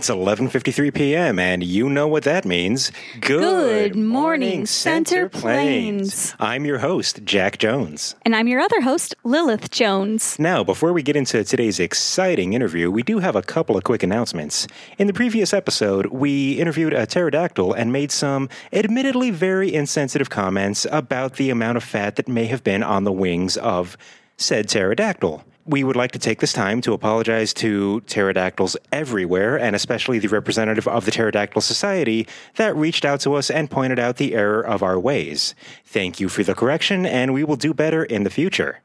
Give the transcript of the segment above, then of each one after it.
It's 11:53 p.m. and you know what that means. Good morning, Center Plains. I'm your host, Jack Jones. And I'm your other host, Lilith Jones. Now, before we get into today's exciting interview, we do have a couple of quick announcements. In the previous episode, we interviewed a pterodactyl and made some admittedly very insensitive comments about the amount of fat that may have been on the wings of said pterodactyl. We would like to take this time to apologize to pterodactyls everywhere, and especially the representative of the Pterodactyl Society that reached out to us and pointed out the error of our ways. Thank you for the correction, and we will do better in the future.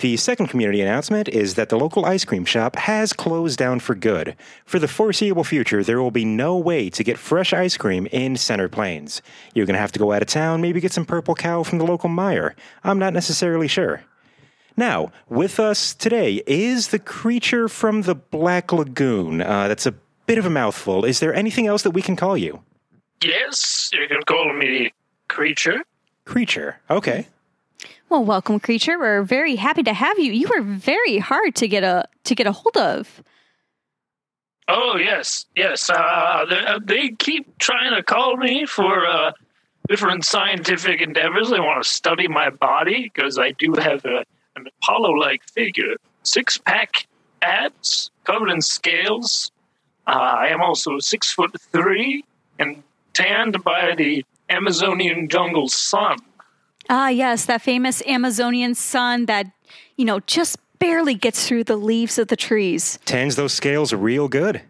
The second community announcement is that the local ice cream shop has closed down for good. For the foreseeable future, there will be no way to get fresh ice cream in Center Plains. You're going to have to go out of town, maybe get some purple cow from the local Meijer. I'm not necessarily sure. Now, with us today is the creature from the Black Lagoon. Uh, that's a bit of a mouthful. Is there anything else that we can call you? Yes, you can call me Creature. Creature. Okay. Well, welcome, creature. We're very happy to have you. You were very hard to get a to get a hold of. Oh yes, yes. Uh, they, uh, they keep trying to call me for uh, different scientific endeavors. They want to study my body because I do have a, an Apollo-like figure, six-pack abs covered in scales. Uh, I am also six foot three and tanned by the Amazonian jungle sun. Ah, yes, that famous Amazonian sun that, you know, just barely gets through the leaves of the trees. Tans those scales real good.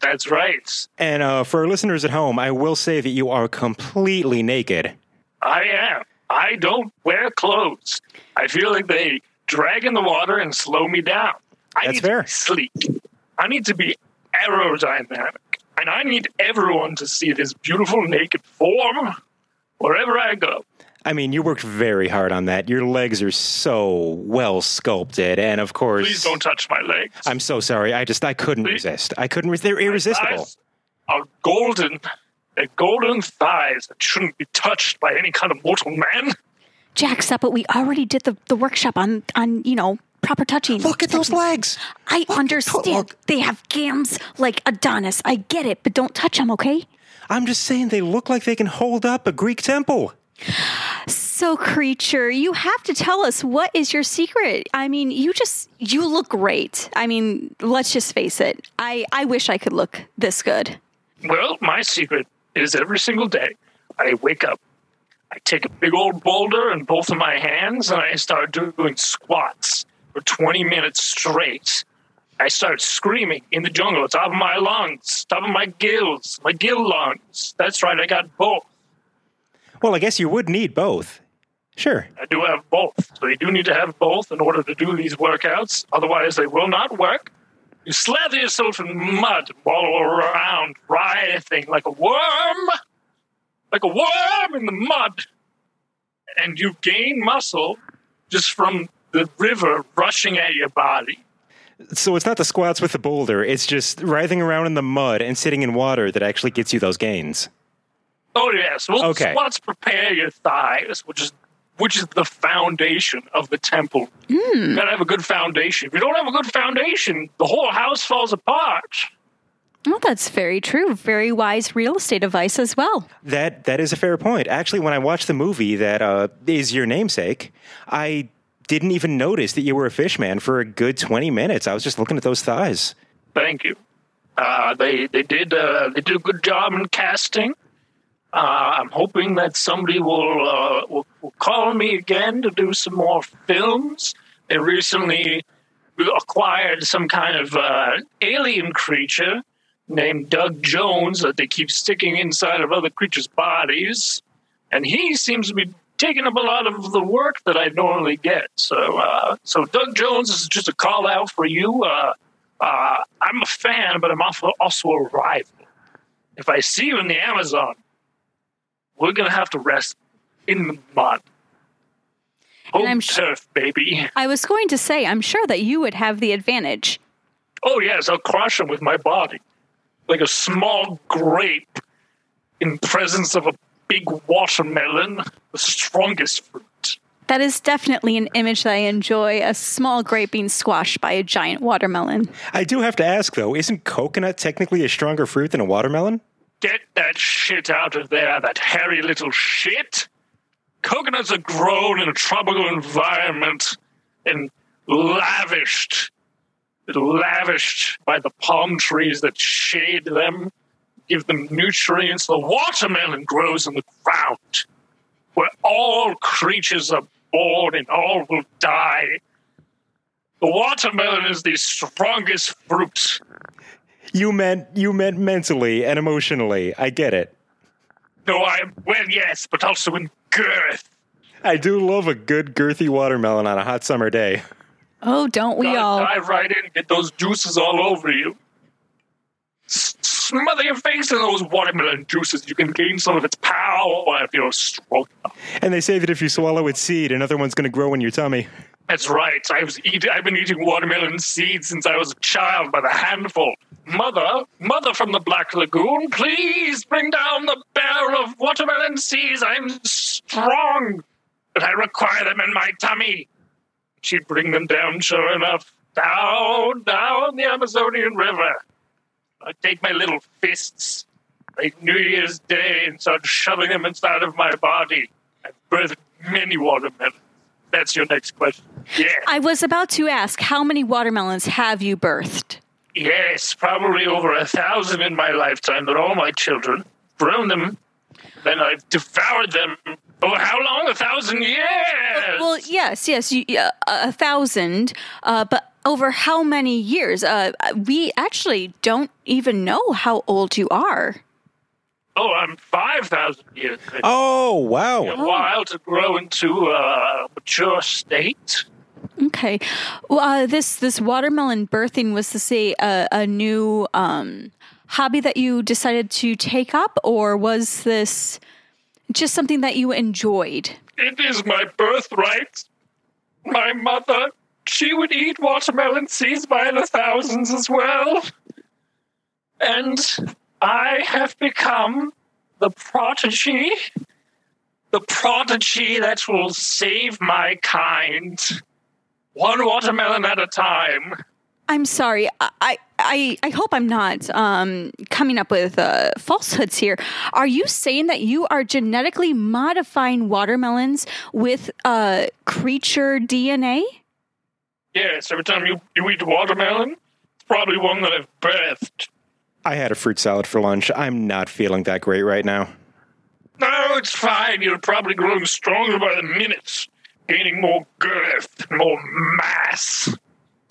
That's right. And uh, for our listeners at home, I will say that you are completely naked. I am. I don't wear clothes. I feel like they drag in the water and slow me down. I That's need fair. to be sleek. I need to be aerodynamic. And I need everyone to see this beautiful naked form wherever I go. I mean, you worked very hard on that. Your legs are so well sculpted, and of course, Please don't touch my legs. I'm so sorry. I just I couldn't Please. resist. I couldn't. resist. they're irresistible. Are golden. They're golden thighs that shouldn't be touched by any kind of mortal man. Jack, stop it. We already did the, the workshop on on, you know, proper touching. Look at those legs. I understand. look. They have gams like Adonis. I get it, but don't touch them, okay? I'm just saying they look like they can hold up a Greek temple. So, creature, you have to tell us what is your secret. I mean, you just you look great. I mean, let's just face it. I I wish I could look this good. Well, my secret is every single day I wake up, I take a big old boulder in both of my hands, and I start doing squats for 20 minutes straight. I start screaming in the jungle, top of my lungs, top of my gills, my gill lungs. That's right, I got both. Well, I guess you would need both. Sure. I do have both. So you do need to have both in order to do these workouts. Otherwise, they will not work. You slather yourself in mud, and wallow around, writhing like a worm, like a worm in the mud. And you gain muscle just from the river rushing at your body. So it's not the squats with the boulder. It's just writhing around in the mud and sitting in water that actually gets you those gains. Oh, yes. Well, Okay. squats prepare your thighs, which is which is the foundation of the temple. You gotta have a good foundation. If you don't have a good foundation, the whole house falls apart. Well, that's very true. Very wise real estate advice as well. That that is a fair point. Actually, when I watched the movie that uh, is your namesake, I didn't even notice that you were a fish man for a good twenty minutes. I was just looking at those thighs. Thank you. Uh, they they did uh, they did a good job in casting. Uh, I'm hoping that somebody will, uh, will will call me again to do some more films. They recently acquired some kind of uh, alien creature named Doug Jones that they keep sticking inside of other creatures' bodies, and he seems to be taking up a lot of the work that I normally get. So, uh, so Doug Jones is just a call out for you. Uh, uh, I'm a fan, but I'm also a rival. If I see you in the Amazon, we're gonna have to rest in the mud. Home I'm sh- turf, baby. I was going to say, I'm sure that you would have the advantage. Oh yes, I'll crush him with my body, like a small grape in presence of a big watermelon, the strongest fruit. That is definitely an image that I enjoy a small grape being squashed by a giant watermelon. I do have to ask though, isn't coconut technically a stronger fruit than a watermelon? Get that shit out of there, that hairy little shit. Coconuts are grown in a tropical environment and lavished, lavished by the palm trees that shade them, give them nutrients. The watermelon grows in the ground, where all creatures are born and all will die. The watermelon is the strongest fruit. You meant you meant mentally and emotionally. I get it. No, I well, yes, but also in girth. I do love a good girthy watermelon on a hot summer day. Oh, don't we Gotta all? dive right in, get those juices all over you. S- smother your face in those watermelon juices. You can gain some of its power if you're strong enough. And they say that if you swallow its seed, another one's going to grow in your tummy. That's right. I was eat- I've been eating watermelon seeds since I was a child by the handful. Mother, mother from the Black Lagoon, please bring down the barrel of watermelon seeds. I'm strong, but I require them in my tummy. She'd bring them down, sure enough, down, down the Amazonian River. I'd take my little fists, like New Year's Day, and start shoving them inside of my body. I've birthed many watermelons. That's your next question. Yeah. I was about to ask, how many watermelons have you birthed? Yes, probably over a thousand in my lifetime, but all my children grown them. Then I've devoured them. Oh, how long? A thousand years? Well, yes, yes, you, uh, a thousand, uh, but over how many years? Uh, we actually don't even know how old you are. oh, I'm 5,000 years. It's Oh, wow. a while to grow into a mature state. Okay, well, uh, this this watermelon birthing was to say a, a new um, hobby that you decided to take up, or was this just something that you enjoyed? It is my birthright. My mother, she would eat watermelon seeds by the thousands as well. And I have become the prodigy, the prodigy that will save my kind. One watermelon at a time. I'm sorry. I I I hope I'm not um, coming up with uh, falsehoods here. Are you saying that you are genetically modifying watermelons with uh, creature DNA? Yes, every time you, you eat a watermelon, it's probably one that I've birthed. I had a fruit salad for lunch. I'm not feeling that great right now. No, it's fine. You're probably growing stronger by the minutes, gaining more girth, more mass.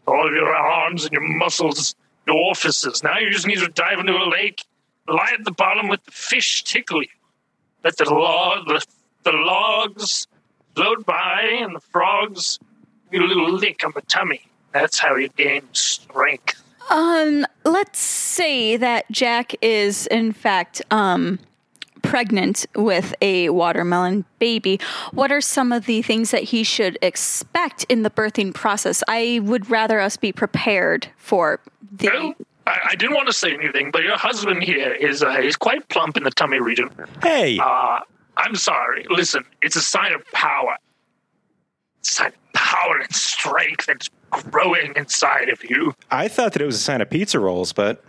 All of your arms and your muscles, your orifices. Now you just need to dive into a lake, lie at the bottom with the fish tickle you. Let the log, the, the logs float by, and the frogs get a little lick on the tummy. That's how you gain strength. Um, let's say that Jack is in fact um pregnant with a watermelon baby. What are some of the things that he should expect in the birthing process? I would rather us be prepared for the Well, I, I didn't want to say anything, but your husband here is uh, he's quite plump in the tummy region. Hey, Uh, I'm sorry. Listen, it's a sign of power. sign of power and strength that's growing inside of you. I thought that it was a sign of pizza rolls, but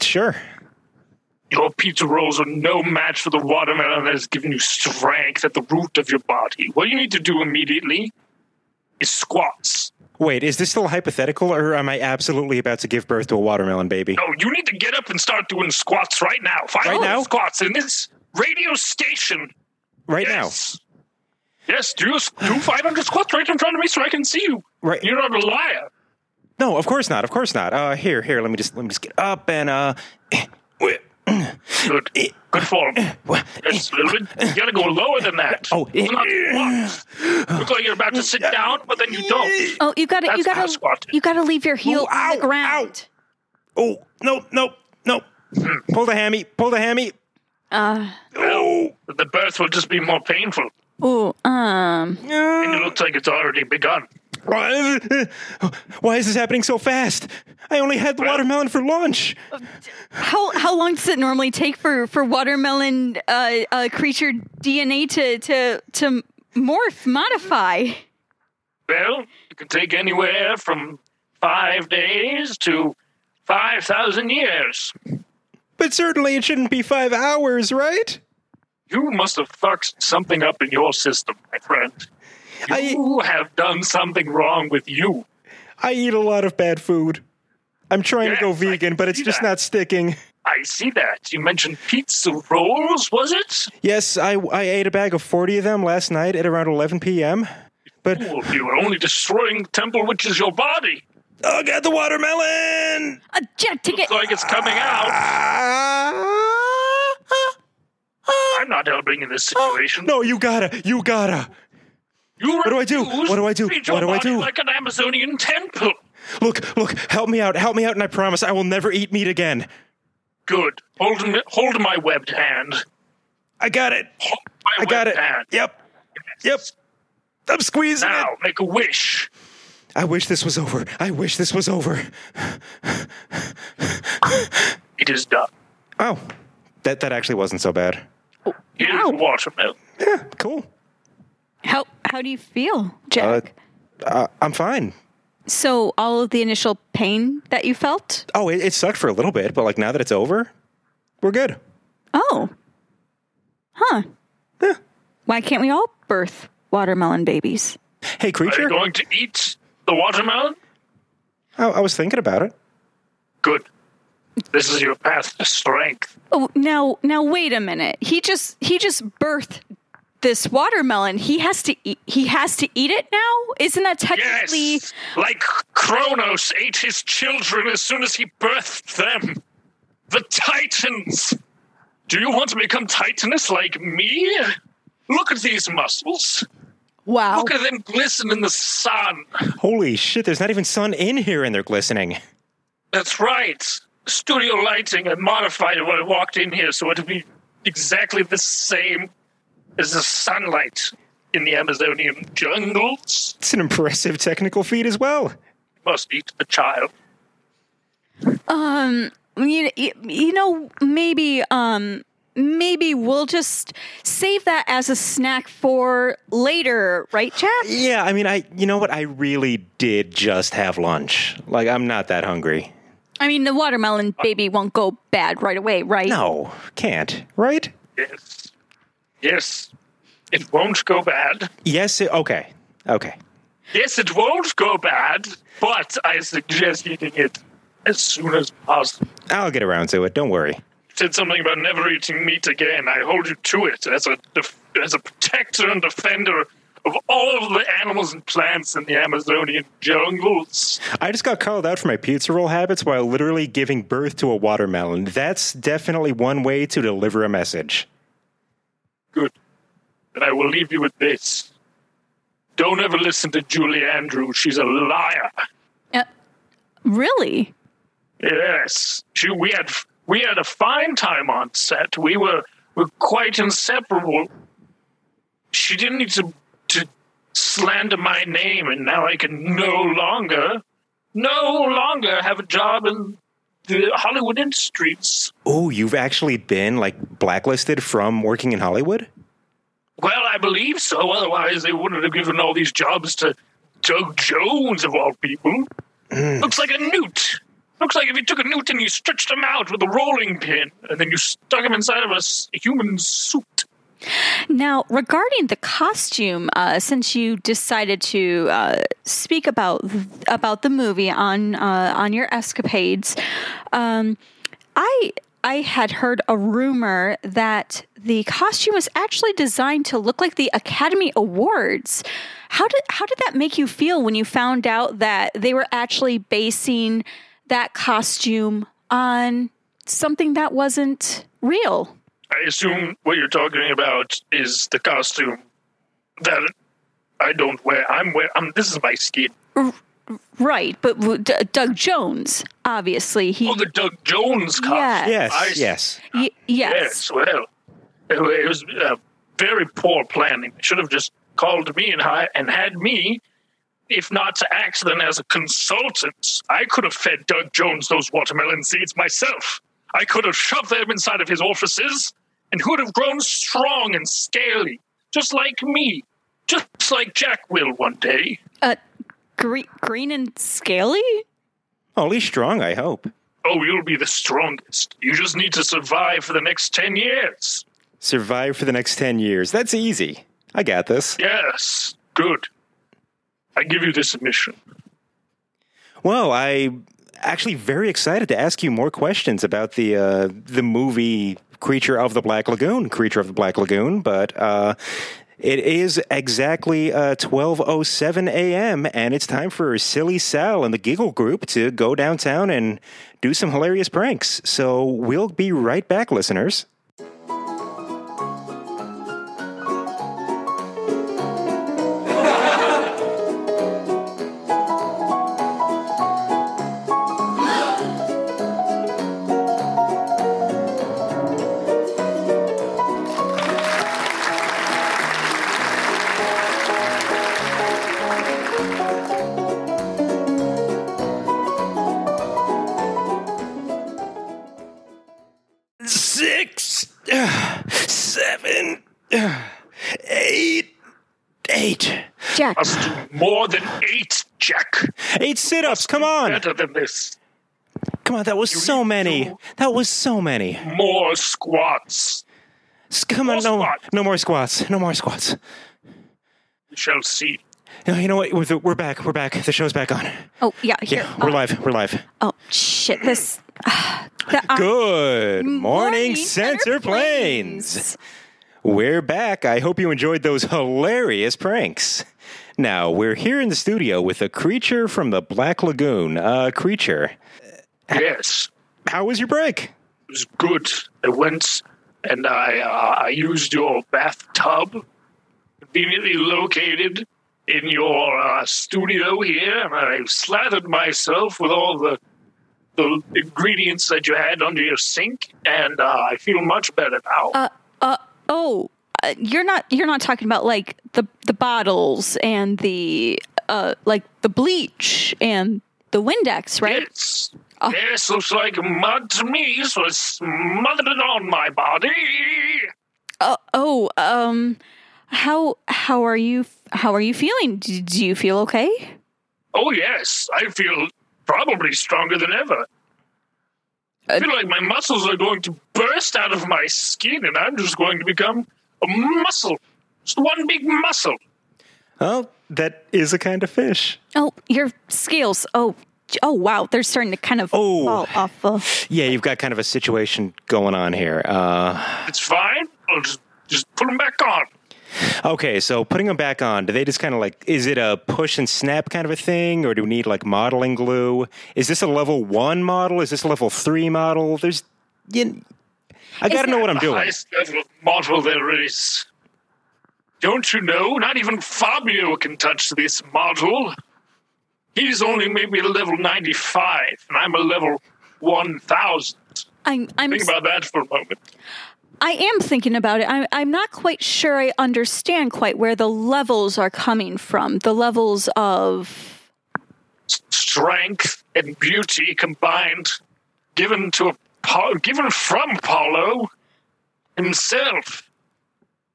sure. Your pizza rolls are no match for the watermelon that has given you strength at the root of your body. What you need to do immediately is squats. Wait, is this still hypothetical, or am I absolutely about to give birth to a watermelon baby? No, you need to get up and start doing squats right now. Five Right now? squats in this radio station. Right now. Yes. Yes, do, do 500 squats right in front of me so I can see you. Right. You're not a liar. No, of course not. Of course not. Uh, here, here. Let me just let me just get up and uh. Good. Eh, Good form. Yes, eh, eh, a little bit. You gotta go lower than that. Oh, Those are not squats. Look like you're about to sit down, but then you don't. Oh, you gotta, you That's how gotta, squat. you gotta leave your heel Oh, on the ground. Oh no no no! Hmm. Pull the hammy. Pull the hammy. Uh, Oh. The birth will just be more painful. oh, um, And it looks like it's already begun. Why why is this happening so fast? I only had the watermelon for lunch. how how long does it normally take for for watermelon uh, uh creature DNA to to to morph modify? Well, it can take anywhere from five days to 5,000 years. But certainly it shouldn't be five hours, right? You must have fucked something up in your system, my friend. I- You have done something wrong with you. I eat a lot of bad food. I'm trying to go vegan, but it's just that. not sticking. I see that. You mentioned pizza rolls, was it? Yes, I, I ate a bag of 40 of them last night at around 11 p.m. But, Fool, you were only destroying the temple, which is your body. oh, God, the watermelon! Jack, take it. Looks like it's coming out. Ah! I'm not helping in this situation. No, you gotta, you gotta. You What do I do? What do I do? to treat your What do I do? Like an Amazonian temple. Look, look, help me out, help me out, and I promise I will never eat meat again. Good. Hold, hold my webbed hand. I got it. I got it. Hand. Yep. Yep. I'm squeezing Now, it. make a wish. I wish this was over. I wish this was over. It is done. Oh, that that actually wasn't so bad. Here's Ow. watermelon. Yeah, cool. How how do you feel, Jack? Uh, I'm fine. so all of the initial pain that you felt? Oh, it, it sucked for a little bit, but like now that it's over, we're good. Oh, huh? Yeah. Why can't we all birth watermelon babies? Hey, creature. Are you creature. going to eat the watermelon? I, I was thinking about it. Good. This is your path to strength. Oh, now now wait a minute. He just he just birthed this watermelon. He has to eat. He has to eat it now. Isn't that technically? Yes, like Kronos ate his children as soon as he birthed them. The Titans. Do you want to become Titanus like me? Look at these muscles. Wow. Look at them glisten in the sun. Holy shit! There's not even sun in here, and they're glistening. That's right. Studio lighting. I modified it when I walked in here so it'd be exactly the same as the sunlight in the Amazonian jungles. It's an impressive technical feat as well. Must eat the child. Um, you, you know, maybe, um, maybe we'll just save that as a snack for later, right, Jack? Yeah, I mean, I you know what? I really did just have lunch. Like, I'm not that hungry. I mean, the watermelon baby won't go bad right away, right? No, can't. Right? Yes. Yes. It won't go bad. Yes. It, okay. Okay. Yes, it won't go bad, but I suggest eating it as soon as possible. I'll get around to it. Don't worry. said something about never eating meat again. I hold you to it as a def- as a protector and defender of all of the animals and plants in the Amazonian jungles. I just got called out for my pizza roll habits while literally giving birth to a watermelon. That's definitely one way to deliver a message. Good. And I will leave you with this. Don't ever listen to Julie Andrews. She's a liar. Uh, really? Yes, she, we had we had a fine time on set. We were were quite inseparable. She didn't need to to slander my name, and now I can no longer, no longer have a job in the Hollywood industries. Oh, you've actually been like blacklisted from working in Hollywood? Well, I believe so. Otherwise, they wouldn't have given all these jobs to Doug Jones, of all people. Hmm. Looks like a newt. Looks like if you took a newt and you stretched him out with a rolling pin, and then you stuck him inside of a human suit. Now, regarding the costume, uh, since you decided to uh, speak about about the movie on uh, on your escapades, um, I I had heard a rumor that the costume was actually designed to look like the Academy Awards. How did how did that make you feel when you found out that they were actually basing that costume on something that wasn't real? I assume what you're talking about is the costume that I don't wear. I'm wear. I'm, this is my skin. Right, but w- D- Doug Jones, obviously, he. Oh, the Doug Jones costume. Yeah. Yes, I- yes. y- yes. Yes, well, it, it was uh, very poor planning. They should have just called me and, hi- and had me, if not to act then as a consultant. I could have fed Doug Jones those watermelon seeds myself. I could have shoved them inside of his orifices, and who would have grown strong and scaly, just like me, just like Jack will one day. Uh, gre- green and scaly? Oh, at least strong, I hope. Oh, you'll be the strongest. You just need to survive for the next ten years. Survive for the next 10 years. That's easy. I got this. Yes, good. I give you this mission. Well, I actually very excited to ask you more questions about the uh, the movie Creature of the Black Lagoon, Creature of the Black Lagoon, but uh, it is exactly uh, 12:07 a.m. and it's time for Silly Sal and the Giggle Group to go downtown and do some hilarious pranks. So we'll be right back, listeners. Ups. Come on. Better than this. Come on. That was so many. That was so many. More squats. S- Come on. No, squats. no more squats. No more squats. You shall see. No, you know what? We're, we're back. We're back. The show's back on. oh, yeah, here. Yeah, we're live. We're live. Oh, shit, this. the, uh, Good morning, morning, Center Center Plains. Plains. We're back. I hope you enjoyed those hilarious pranks. Now, we're here in the studio with a creature from the Black Lagoon. Uh, creature, Yes, how was your break? it was good. I went and I uh, I used your bathtub, conveniently located in your uh, studio here, and I slathered myself with all the the ingredients that you had under your sink, and uh, I feel much better now. uh, uh, oh, you're not you're not talking about like the the bottles and the uh like the bleach and the Windex, right? Yes. Yes, looks like mud to me, so I smothered on my body. Uh, oh, um, how how are you how are you feeling? Do, do you feel okay? Oh, yes, I feel probably stronger than ever. I Uh, feel like my muscles are going to burst out of my skin, and I'm just going to become a muscle. Just one big muscle. Oh, that is a kind of fish. Oh, your scales. Oh, oh wow, they're starting to kind of Oh. fall off. Uh, Yeah, you've got kind of a situation going on here. Uh, It's fine. I'll just, just put them back on. okay, so putting them back on, do they just kind of like, is it a push and snap kind of a thing, or do we need like modeling glue? Is this a level one model? Is this a level three model? There's, you, I got to know what I'm the doing. highest level of model there is. Don't you know? Not even Fabio can touch this model. He's only maybe a level 95, and I'm a level 1000. I'm I'm Think about that for a moment. I am thinking about it. I'm I'm not quite sure I understand quite where the levels are coming from. The levels of Strength and beauty combined, given to a, Pa- given from Apollo himself.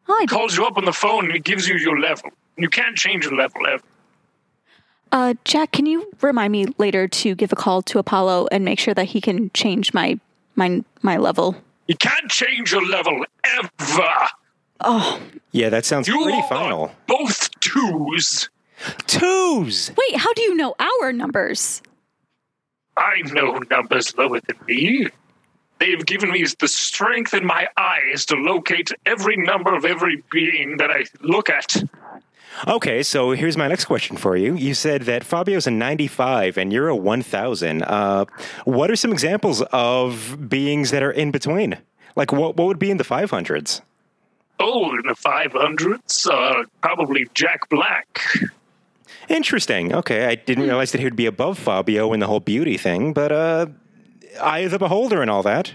Hi. calls you up on the phone and he gives you your level. You can't change your level ever. Uh, Jack, can you remind me later to give a call to Apollo and make sure that he can change my my my level? You can't change your level ever. Oh, yeah, that sounds You pretty final. both twos. Twos. Wait, how do you know our numbers? I know numbers lower than me. They've given me the strength in my eyes to locate every number of every being that I look at. Okay, so here's my next question for you. You said that Fabio's a 95 and you're a 1000. Uh, what are some examples of beings that are in between? Like, what, what would be in the 500s? Oh, in the 500s, uh, probably Jack Black. Interesting. Okay, I didn't realize that he would be above Fabio in the whole beauty thing, but uh, Eye of the Beholder and all that.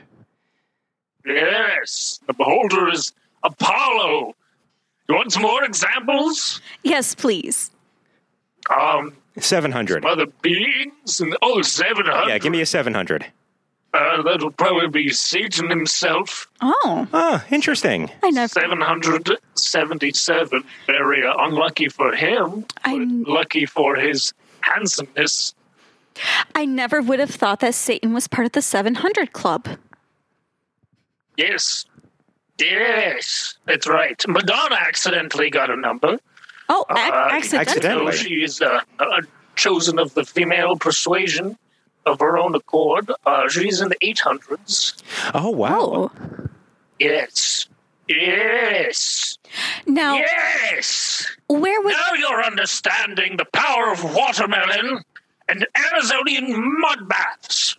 Yes, the beholder is Apollo. You want some more examples? Yes, please. Um, 700. other beings? And, oh, 700. Yeah, give me a 700. Uh, that'll probably be Satan himself. Oh, Ah, interesting. I know. 777. Very uh, unlucky for him. I- but lucky for his handsomeness. I never would have thought that Satan was part of the 700 Club. Yes. Yes, that's right. Madonna accidentally got a number. Oh, ac- Uh, accidentally. accidentally. So she's uh, uh, chosen of the female persuasion of her own accord. Uh, she's in the 800s. Oh, wow. Oh, Yes. Yes. now Yes. where would Now you're understanding the power of watermelon and Amazonian mud baths.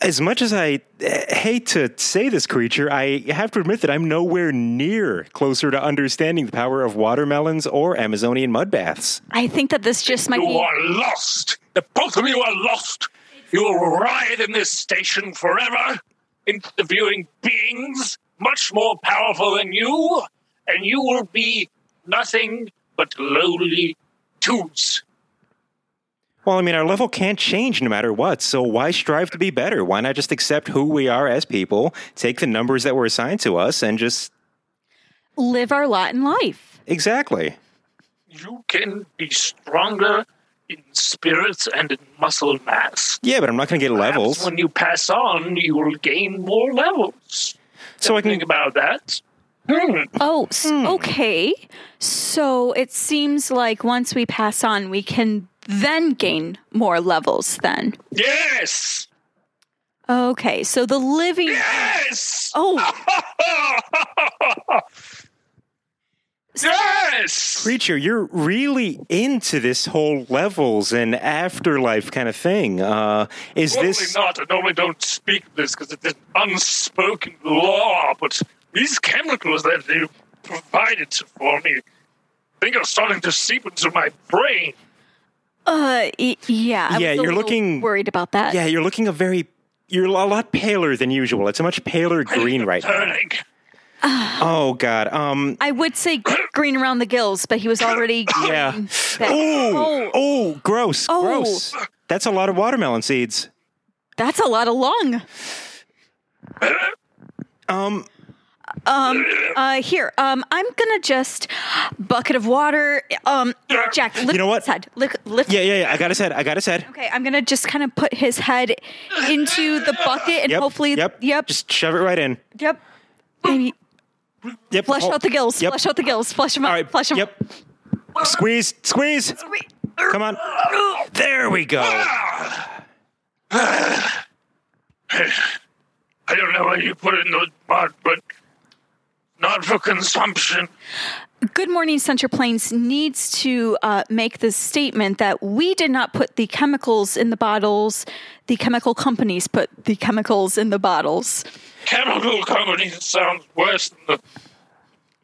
As much as I uh, hate to say this, creature, I have to admit that I'm nowhere near closer to understanding the power of watermelons or Amazonian mud baths. I think that this just might You be. are lost. The both of you are lost. You will ride in this station forever, interviewing beings much more powerful than you, and you will be nothing but lowly twos. Well, I mean, our level can't change no matter what, so why strive to be better? Why not just accept who we are as people, take the numbers that were assigned to us, and just. live our lot in life. Exactly. You can be stronger in spirits and in muscle mass. Yeah, but I'm not going to get Perhaps levels. When you pass on, you will gain more levels. So I can Think about that. Hmm. Oh, s- okay. So it seems like once we pass on, we can then gain more levels then. Yes. Okay, so the living. Yes. Oh, yes. Creature, you're really into this whole levels and afterlife kind of thing. Uh, is Normally this. not. I normally don't speak this because it's an unspoken law. But these chemicals that you provided for me, I think are starting to seep into my brain. Uh, y- yeah. I Yeah, was you're little looking- worried about that. Yeah, you're looking a very. You're a lot paler than usual. It's a much paler green right now. Oh, God. Um. I would say green around the gills, but he was already. Yeah. green. Oh, oh, gross, Oh. gross. That's a lot of watermelon seeds. That's a lot of lung. Um, Um, uh, here, um, I'm gonna just bucket of water. Um, Jack, lift You know what? his head. Lift, lift. yeah, yeah, yeah. I got his head. I got his head. Okay, I'm gonna just kind of put his head into the bucket and Yep. hopefully, Yep. yep, Just shove it right in. yep. Maybe Yep. flush Oh, out the gills. Yep. Flush out the gills. Flush them out. All right. Flush them. Yep. Squeeze, squeeze. Come on. There we go. I don't know how you put it in the mud, but not for consumption. Good Morning Central Plains needs to uh, make the statement that we did not put the chemicals in the bottles. The chemical companies put the chemicals in the bottles. Chemical companies sounds worse than the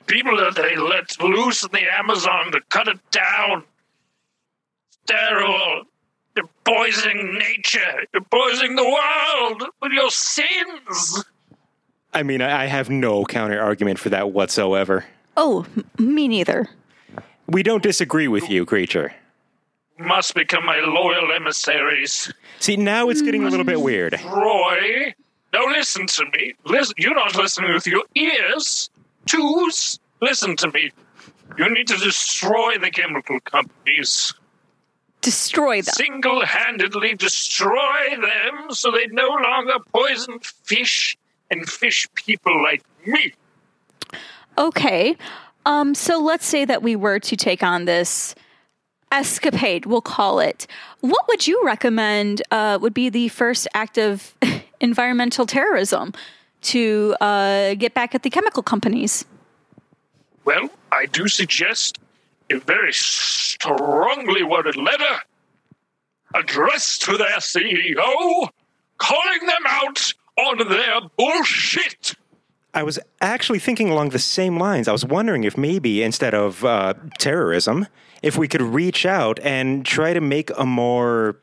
people that they let loose in the Amazon to cut it down. Terrible. You're poisoning nature. You're poisoning the world with your sins. I mean, I I have no counter argument for that whatsoever. Oh, me neither. We don't disagree with you, creature. Must become my loyal emissaries. See, now it's getting a little bit weird. Roy, now listen to me. Listen, you're not listening with your ears. Twos, Listen to me. You need to destroy the chemical companies. Destroy them. Single handedly destroy them so they no longer poison fish and fish people like me. Okay. Um, so let's say that we were to take on this escapade, we'll call it. What would you recommend uh, would be the first act of environmental terrorism to uh, get back at the chemical companies? Well, I do suggest a very strongly worded letter addressed to their CEO, calling them out on their bullshit. I was actually thinking along the same lines. I was wondering if maybe instead of uh, terrorism, if we could reach out and try to make a more,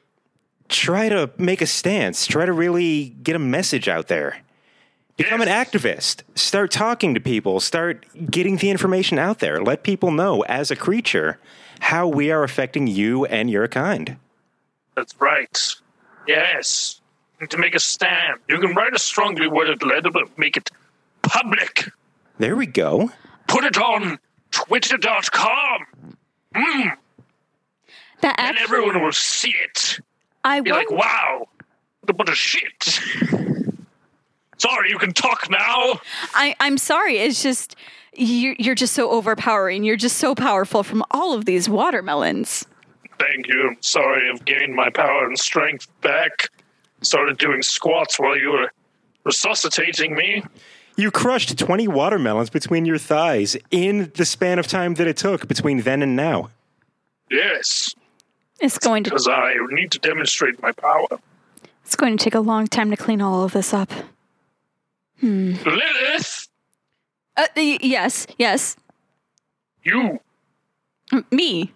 try to make a stance, try to really get a message out there. Become an activist. Start talking to people. Start getting the information out there. Let people know, as a creature, how we are affecting you and your kind. That's right. Yes. And to make a stand. You can write a strongly worded letter, but make it public. There we go. Put it on twitter.com. Mm, That and everyone will see it. I will. Be like, wow, what a bunch of shit. Sorry, you can talk now. I, I'm sorry. It's just you're, you're just so overpowering. You're just so powerful from all of these watermelons. Thank you. I'm sorry I've gained my power and strength back. Started doing squats while you were resuscitating me. You crushed 20 watermelons between your thighs in the span of time that it took between then and now. Yes, It's going to because I need to demonstrate my power. it's going to take a long time to clean all of this up. Hmm. Lilith, Uh, y- yes, yes, you, M- me.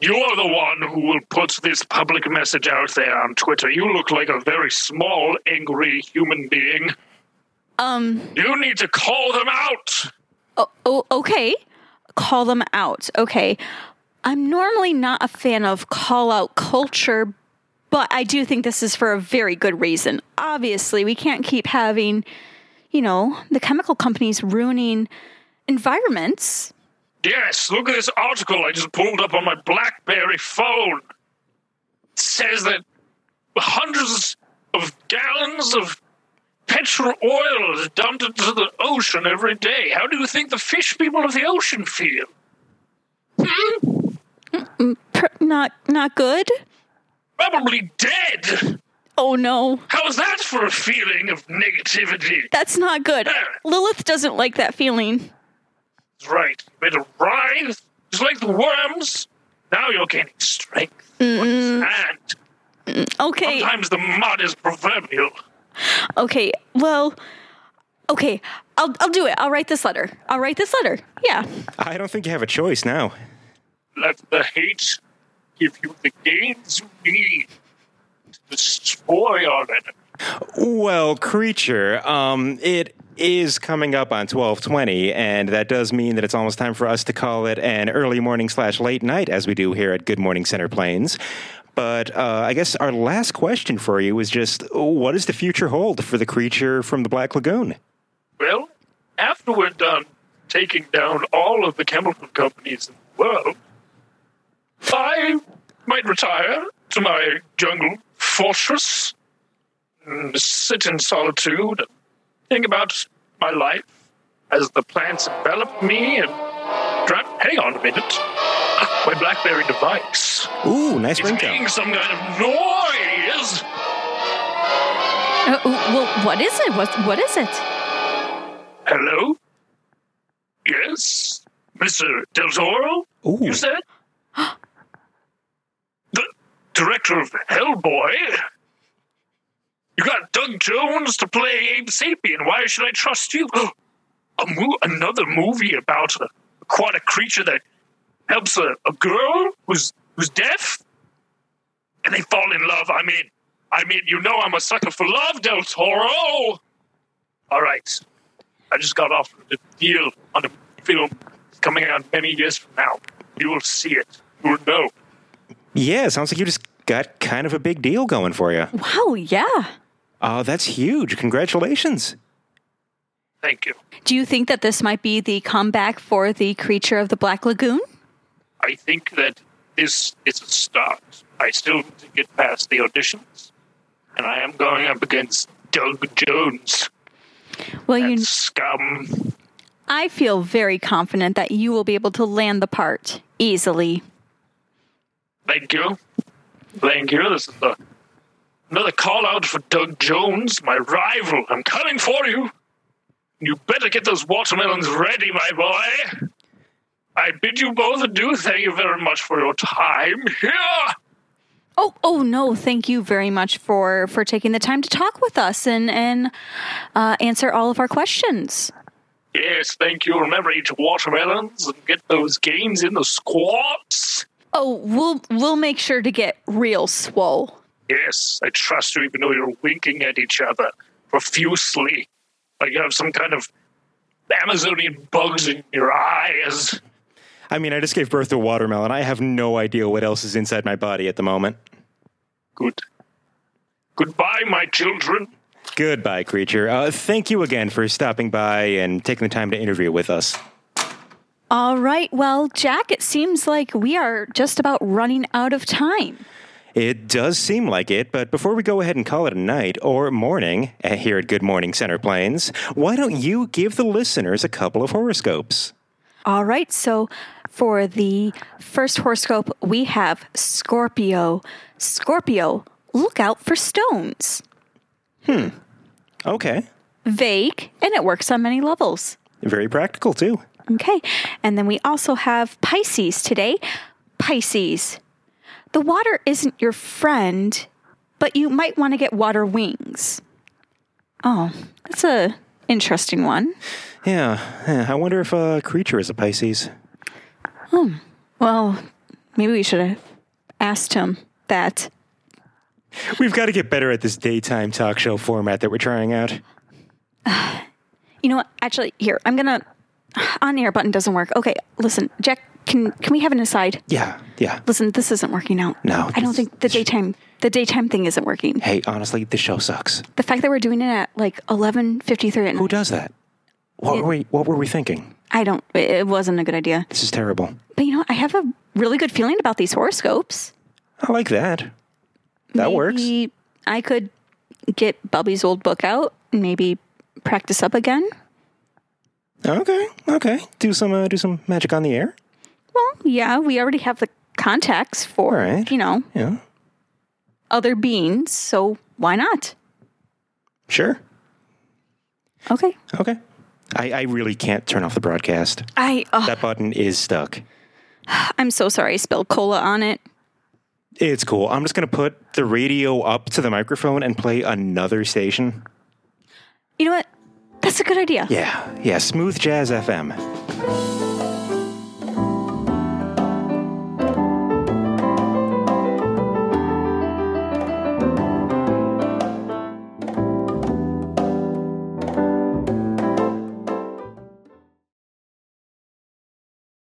You're the one who will put this public message out there on Twitter. You look like a very small, angry human being. Um. You need to call them out. Oh, oh, okay. Call them out. Okay. I'm normally not a fan of call out culture, but I do think this is for a very good reason. Obviously, we can't keep having, you know, the chemical companies ruining environments. Yes, look at this article I just pulled up on my Blackberry phone. It says that hundreds of gallons of petrol oil is dumped into the ocean every day. How do you think the fish people of the ocean feel? Hmm? Pr- not not good. Probably dead. Oh no, How's that for a feeling of negativity? that's not good. Lilith doesn't like that feeling. That's right. You better writhe, just like the worms. Now you're gaining strength. And Okay, sometimes the mud is proverbial. okay. Well, okay. I'll I'll do it. I'll write this letter. I'll write this letter. Yeah. I don't think you have a choice now. Let the hate give you the gains you need to destroy our enemy. Well, creature, um, it is coming up on 1220, and that does mean that it's almost time for us to call it an early morning slash late night, as we do here at Good Morning Center Plains. But uh, I guess our last question for you is just what does the future hold for the creature from the Black Lagoon? Well, after we're done taking down all of the chemical companies in the world, I might retire to my jungle fortress and sit in solitude and think about my life as the plants envelop me and dra- hang on a minute. My BlackBerry device Ooh, nice is making ringtone. some kind of noise. Uh, well, what is it? What what is it? Hello? Yes? Mr. Del Toro? Ooh. You said? the director of Hellboy? You got Doug Jones to play Abe Sapien. Why should I trust you? A mo- another movie about a aquatic creature that helps a, a girl who's who's deaf? And they fall in love. I mean, I mean, you know I'm a sucker for love, Del Toro. All right. I just got off a deal on a film coming out many years from now. You will see it. You will know. Yeah, sounds like you just got kind of a big deal going for you. Wow. Yeah. Oh, that's huge. Congratulations. Thank you. Do you think that this might be the comeback for the creature of the Black Lagoon? I think that this is a start. I still need to get past the auditions, and I am going up against Doug Jones. Well, you scum. I feel very confident that you will be able to land the part easily. Thank you. Thank you. This is the, another call out for Doug Jones, my rival. I'm coming for you. You better get those watermelons ready, my boy. I bid you both adieu. Thank you very much for your time here. Oh, oh no! Thank you very much for for taking the time to talk with us and and uh, answer all of our questions. Yes, thank you. Remember, eat watermelons and get those gains in the squats. Oh, we'll we'll make sure to get real swole. Yes, I trust you, even though you're winking at each other profusely, like you have some kind of Amazonian bugs in your eyes. I mean, I just gave birth to a watermelon. I have no idea what else is inside my body at the moment. Good. Goodbye, my children. Goodbye, creature. Uh, thank you again for stopping by and taking the time to interview with us. All right. Well, Jack, it seems like we are just about running out of time. It does seem like it, but before we go ahead and call it a night or morning uh, here at Good Morning Center Plains, why don't you give the listeners a couple of horoscopes? All right. So for the first horoscope, we have Scorpio. Scorpio, look out for stones. Hmm. Okay. Vague, and it works on many levels. Very practical, too. Okay. And then we also have Pisces today. Pisces. The water isn't your friend, but you might want to get water wings. Oh, that's a interesting one. Yeah, yeah. I wonder if a creature is a Pisces. Hmm, well, maybe we should have asked him that. We've got to get better at this daytime talk show format that we're trying out. You know what? Actually, here, I'm gonna on air button doesn't work. Okay, listen, Jack, can can we have an aside? Yeah, yeah. Listen, this isn't working out. No, I don't think the daytime the daytime thing isn't working. Hey, honestly, the show sucks. The fact that we're doing it at like 11:53 at Who does that? What were we? What were we thinking? I don't. It it wasn't a good idea. This is terrible. But you know, what? I have a really good feeling about these horoscopes. I like that. That works. I could get Bubby's old book out maybe practice up again. Okay, okay. Do some uh, do some magic on the air. Well, yeah, we already have the contacts for right. you know Yeah, other beings, so why not? sure. Okay. Okay. I, I really can't turn off the broadcast. I uh, That button is stuck. I'm so sorry. I spilled cola on it. It's cool. I'm just gonna put the radio up to the microphone and play another station. You know what? That's a good idea. Yeah, yeah, Smooth Jazz FM.